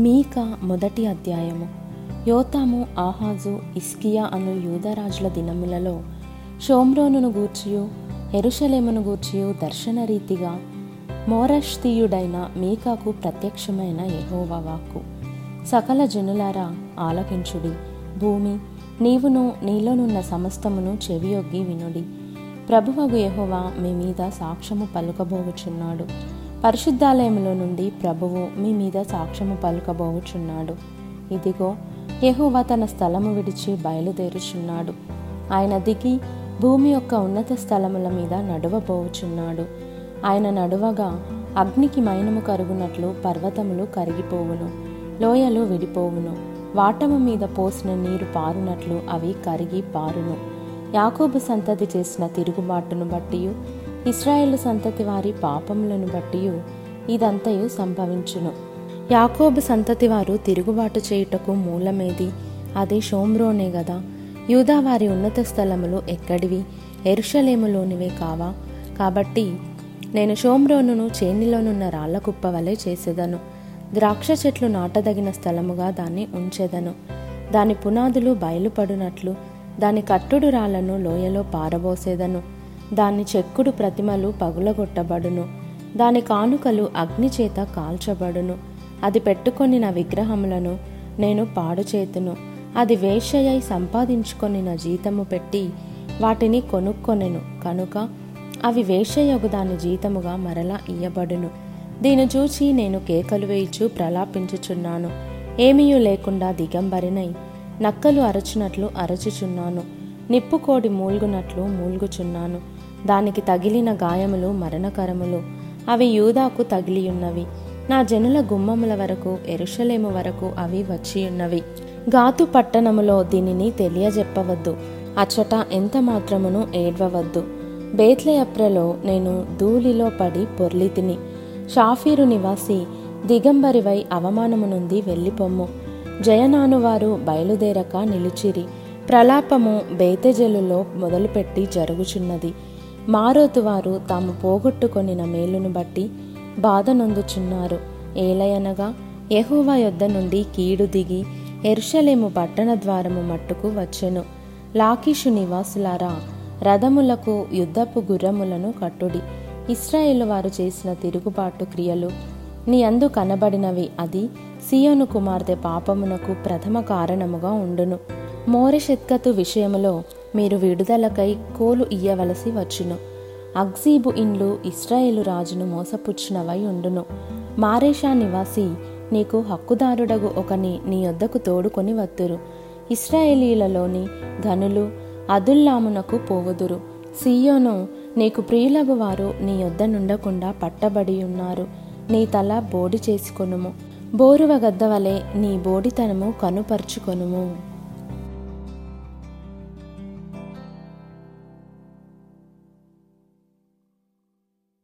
మీక మొదటి అధ్యాయము. యోతాము ఆహాజు ఇస్కియా అను యూదరాజుల దినములలో షోమ్రోనును గూర్చియు ఎరుషలేమును గూర్చియు దర్శనరీతిగా మోరష్తీయుడైన మీకాకు ప్రత్యక్షమైన యహోవా వాక్కు. సకల జనులారా ఆలకించుడి. భూమి నీవును నీలోనున్న సమస్తమును చెవియొగ్గి వినుడి. ప్రభువగు యహోవా మీ మీద సాక్ష్యము పలుకబోవుచున్నాడు పరిశుద్ధాలయములో నుండి ప్రభువు మీ మీద సాక్ష్యము పలుకబోవుచున్నాడు ఇదిగో యెహోవా తన స్థలము విడిచి బయలుదేరుచున్నాడు. ఆయన దిగి భూమి యొక్క ఉన్నత స్థలముల మీద నడువబోవుచున్నాడు ఆయన నడువగా అగ్నికి మైనము కరుగునట్లు పర్వతములు కరిగిపోవును లోయలు విడిపోవును వాటము మీద పోసిన నీరు పారునట్లు అవి కరిగి పారును. యాకోబు సంతతి చేసిన తిరుగుబాటును బట్టియు ఇస్రాయేల్ సంతతి వారి పాపములను బట్టి ఇదంతయు సంభవించును. యాకోబు సంతతి వారు తిరుగుబాటు చేయుటకు మూలమేది అది షోమ్రోనే గదా. యూదా వారి ఉన్నత స్థలములు ఎక్కడివి? ఎరుషలేములోనివే కావా? కాబట్టి నేను షోమ్రోనును చేనిలోనున్న రాళ్ళ కుప్ప వలె చేసేదను. ద్రాక్ష చెట్లు నాటదగిన స్థలముగా దాన్ని ఉంచెదను. దాని పునాదులు బయలుపడునట్లు దాని కట్టుడు రాళ్ళను లోయలో పారబోసేదను. దాని చెక్కుడు ప్రతిమలు పగులగొట్టబడును. దాని కానుకలు అగ్నిచేత కాల్చబడును. అది పెట్టుకొనిన విగ్రహములను నేను పాడు చేతును అది వేషయై సంపాదించుకొనిన జీతము పెట్టి వాటిని కొనుక్కొనెను. కనుక అవి వేషయగు దాని జీతముగా మరలా ఇయ్యబడును. దీని చూచి నేను కేకలు వేయిచు ప్రలాపించుచున్నాను. ఏమీయూ లేకుండా దిగంబరినై నక్కలు అరచునట్లు అరచుచున్నాను. నిప్పుకోడి మూల్గునట్లు మూల్గుచున్నాను. దానికి తగిలిన గాయములు మరణకరములు. అవి యూదాకు తగిలియున్నవి. నా జనుల గుమ్మముల వరకు ఎరుషలేము వరకు అవి వచ్చియున్నవి. గాతు పట్టణములో దీనిని తెలియజెప్పవద్దు. అచ్చట ఎంత మాత్రమును ఏడ్వవద్దు. బేత్లయప్రలో నేను ధూళిలో పడి పొర్లితిని. షాఫీరు నివాసి దిగంబరివై అవమానము నుండి వెళ్ళిపొమ్ము. జయనానువారు బయలుదేరక నిలిచిరి. ప్రలాపము బేతెజలులో మొదలుపెట్టి జరుగుచున్నది. మారోతు వారు తాము పోగొట్టుకొనిన మేలును బట్టి బాధ నొందుచున్నారు ఏలయనగా యహోవా యొద్ద నుండి కీడు దిగి ఎర్షలేము పట్టణ ద్వారము మట్టుకు వచ్చెను. లాకీషు నివాసులారా రథములకు యుద్ధపు గుర్రములను కట్టుడి. ఇస్రాయేల్ వారు చేసిన తిరుగుబాటు క్రియలు నీ అందు కనబడినవి అది సియోను కుమార్తె పాపమునకు ప్రథమ కారణముగా ఉండును. మోరెషెత్కతు విషయంలో మీరు విడుదలకై కోలు ఇయ్యవలసి వచ్చును. అగ్జీబు ఇండ్లు ఇస్రాయేలు రాజును మోసపుచ్చినవై ఉండును. మారేషా నివాసి నీకు హక్కుదారుడగు ఒకని నీ యొద్దకు తోడుకొని వత్తురు. ఇస్రాయేలీలలోని ఘనులు అదుల్లామునకు పోవుదురు. సియోను నీకు ప్రియులగు వారు నీ యొద్ద నుండకుండా పట్టబడి ఉన్నారు. నీ తల బోడి చేసుకొనుము బోరువ గద్దవలే నీ బోడితనము కనుపరుచుకొనుము.